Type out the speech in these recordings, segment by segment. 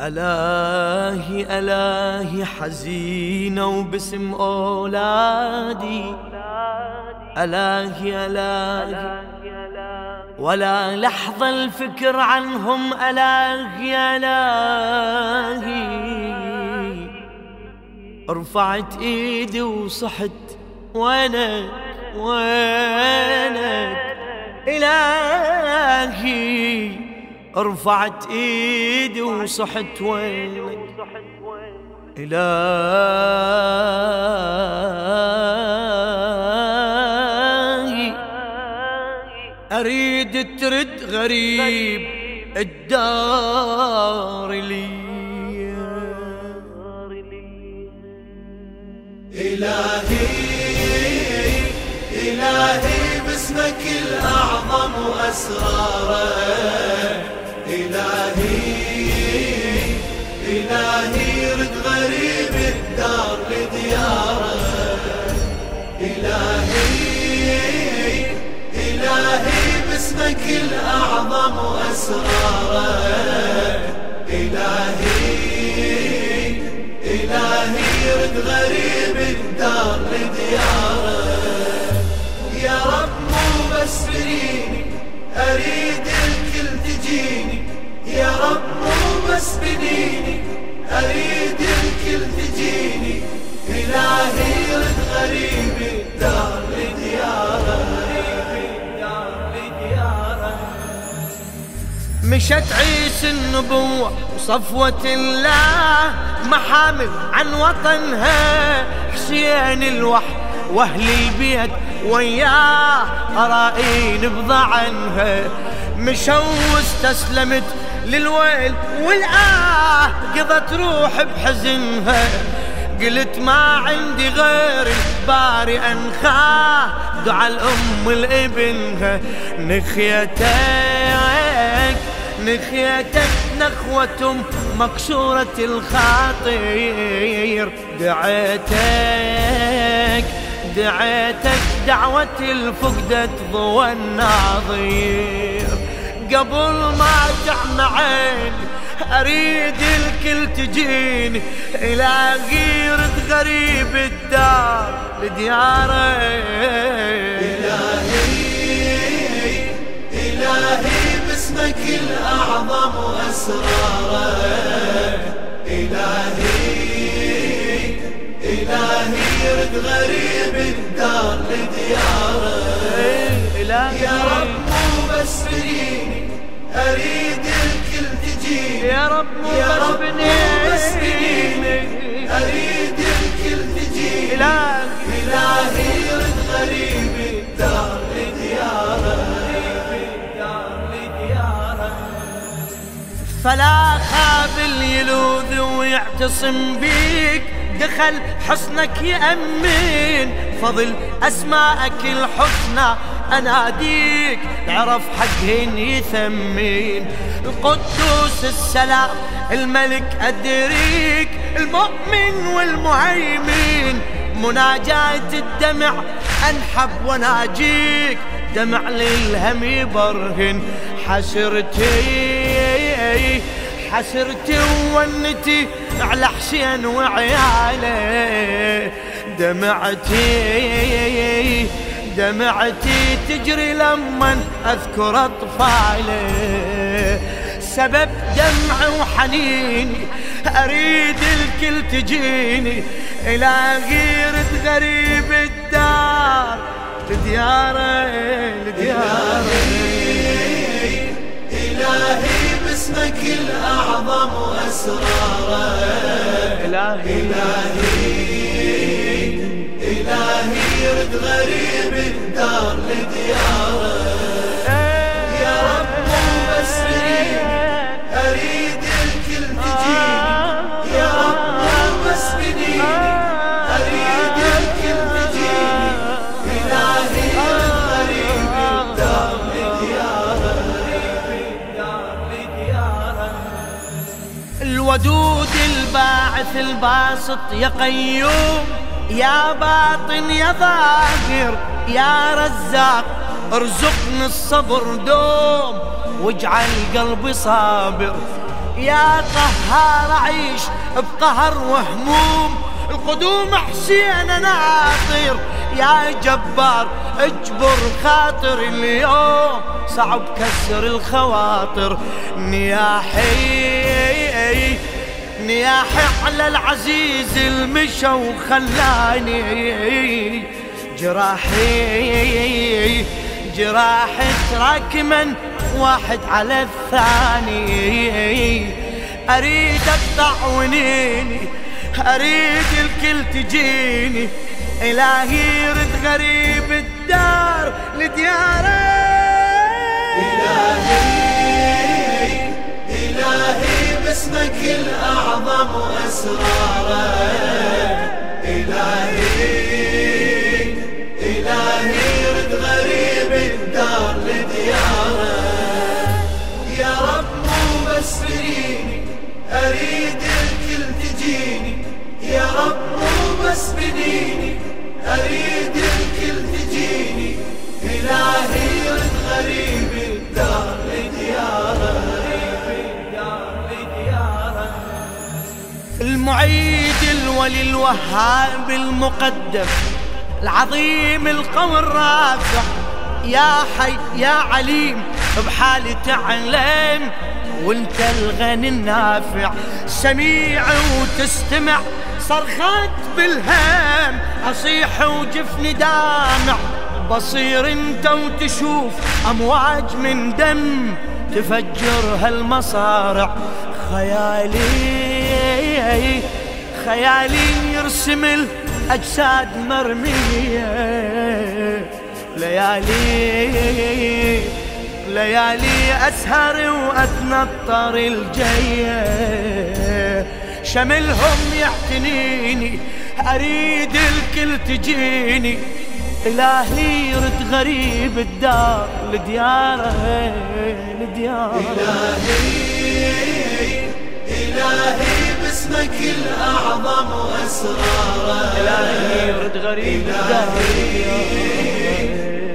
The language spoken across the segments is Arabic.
ألاهي ألاهي حزينة وباسم أولادي. ألاهي ألاهي ولا لحظة الفكر عنهم ألاهي ألاهي رفعت إيدي وصحت وينك وينك. إلهي. رفعت ايدي وصحت وينك. إلهي أريد ترد غريب الدار لي. إلهي إلهي باسمك الأعظم وأسراره إلهي إلهي رد غريب الدار لديارة. إلهي إلهي باسمك الأعظم وأسراره إلهي إلهي رد غريب الدار لديارة. يا رب مو بس بنيني أريد الكل تجيني. يا رب مو بس بنيني أريد الكل تجيني. إلهي رد غريب الدار لدياره مشت عيسى النبوة وصفوة الله. محامل عن وطنها. حسين الوح وأهل البيت وياه. قرائين بضعنها. مشوا واستسلمت للويل والآه قضت روح بحزنها. قلت ما عندي غير الباري انخاه دعا الأم لابنها نخيتك نخيتك نخوة مكسورة الخاطير. دعيتك دعيتك دعوة الفقدة ضوى الناظير. قبل ما تعمى عيني أريد الكل تجيني إلى غيرة غريب الدار لدياره إلهي إلهي باسمك الأعظم وأسراره إلهي إلهي رد غريب الدار لدياره يا رب مو بس بنيني أريد الكل تجيني يا رب مو يا بس بنيني أريد الكل تجيني إلهي إلهي رد غريب الدار لدياره فلا خاب يلوذ ويعتصم بيك. دخل حسنك يأمن. فضل أسماءك الحسنى أناديك عرف حقهن يثمن القدوس السلام الملك أدريك. المؤمن والمهيمن مناجاة الدمع. أنحب وناجيك دمع للهم يبرهن. حسرتي حسرتي وونتي على حسين وعياله دمعتي دمعتي تجري لما أذكر اطفاله سبب دمع وحنيني أريد الكل تجيني. إلى غيرة غريب الدار لدياره لدياره إلهي باسمك الأعظم وأسراره إلهي إلهي. إلهي رد غريب لدياره يا رب أريد الكل يا رب أريد الكل تجيني. غريب الدار لدياره الودود الباعث الباسط يا قيوم. يا باطن يا ظاهر يا رزاق ارزقني الصبر دوم واجعل قلبي صابر. يا قهار أعيش بقهر وهموم القدوم حسين ناطر. يا جبار اجبر خاطر اليوم صعب كسر الخواطر. نياحي نياحي على العزيز المشى وخلاني جراحي جراحي تراكما واحد على الثاني. أريد اقطع ونيني أريد الكل تجيني. إلهي يرد غريب الدار لدياره إلهي إلهي. باسمك الأعظم وأسراره إلهي. المعيد الولي الوهاب المقدم العظيم القوي الرافع. يا حي يا عليم بحالي تعلم وانت الغني النافع. سميع وتستمع صرخات بالهام أصيح وجفني دامع. بصير انت وتشوف أمواج من دم تفجر هالمصارع. خيالي خيالي يرسم الاجساد مرمية. ليالي ليالي أسهر وأتنطر الجية شملهم يعتنيني أريد الكل تجيني. إلهي يرد غريب الدار لديارة لديارة. إلهي. باسمك الأعظم وأسراره إلهي يرد غريب الدار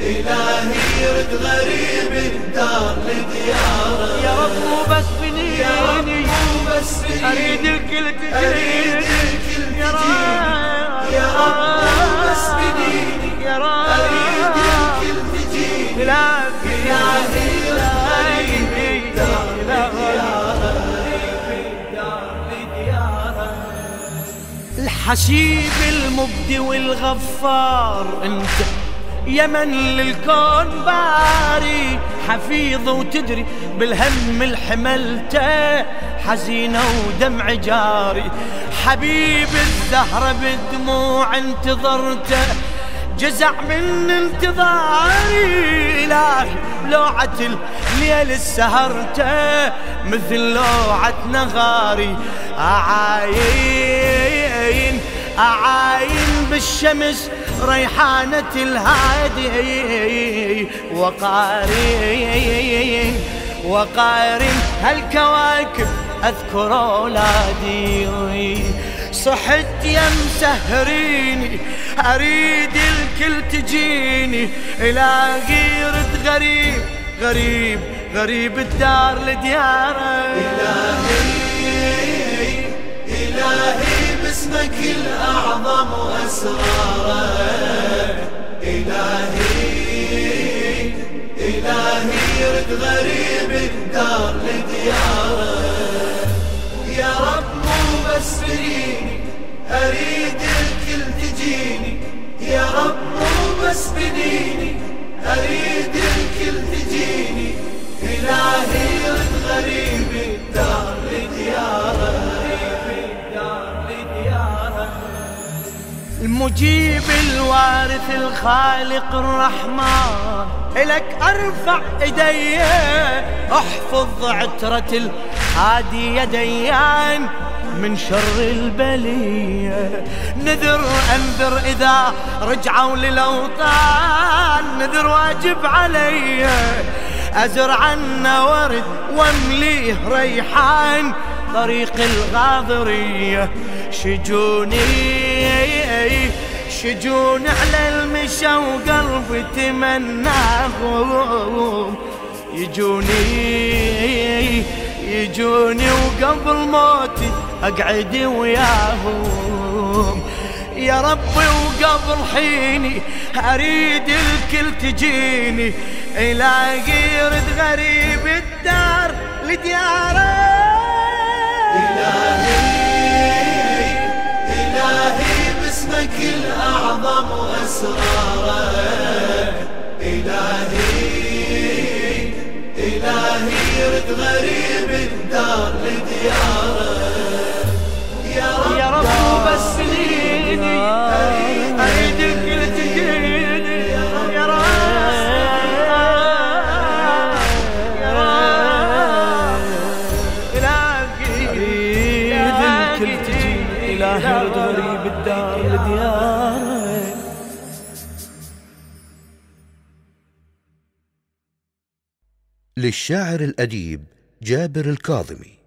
إلهي يرد غريب الدار لدياره يا رب مو بس يا رب بنيني مو بس بنيني أريد الكل تجيني يا رب. يا رب. الحسيب المبدي والغفار. انت يمن للكون باري حفيظ وتدري بالهم الحملته حزينة ودمع جاري. حبيب الزهرة بدموع انتظرته جزع من انتظاري. إلهي لوعة الليل السهرته مثل لوعة نغاري. أعاين أعاين بالشمس ريحانة الهادي وقارين وقارن هالكواكب أذكر أولادي. صحت يا مسهريني أريد الكل تجيني إلاقي يرد غريب غريب غريب الدار لدياره إلهي إلهي. باسمك الأعظم وأسراره إلهي إلهي يرد غريب الدار لدياره المجيب الوارث الخالق الرحمن. إلك أرفع إيدي أحفظ عترة الهادي يديان من شر البلية. نذر أنذر إذا رجعوا للأوطان نذر واجب علي. أزرع ورد وامليه ريحان طريق الغاضرية شجوني شجون على المشى وقلبي تمناهم يجوني يجوني وقبل موتي أقعد وياهم. يا ربي وقبل حيني أريد الكل تجيني. إلاقي يرد غريب الدار لدياره. إلهي إلهي. باسمك الأعظم وأسرارك إلهي إلهي يرد غريب الدار لديارك يا رب يا رب بس ليني اريد الكل تجيني يا رب يا رب. الاقي اريد الكل تجيني إلهي رد غريب الدار. للشاعر الأديب جابر الكاظمي.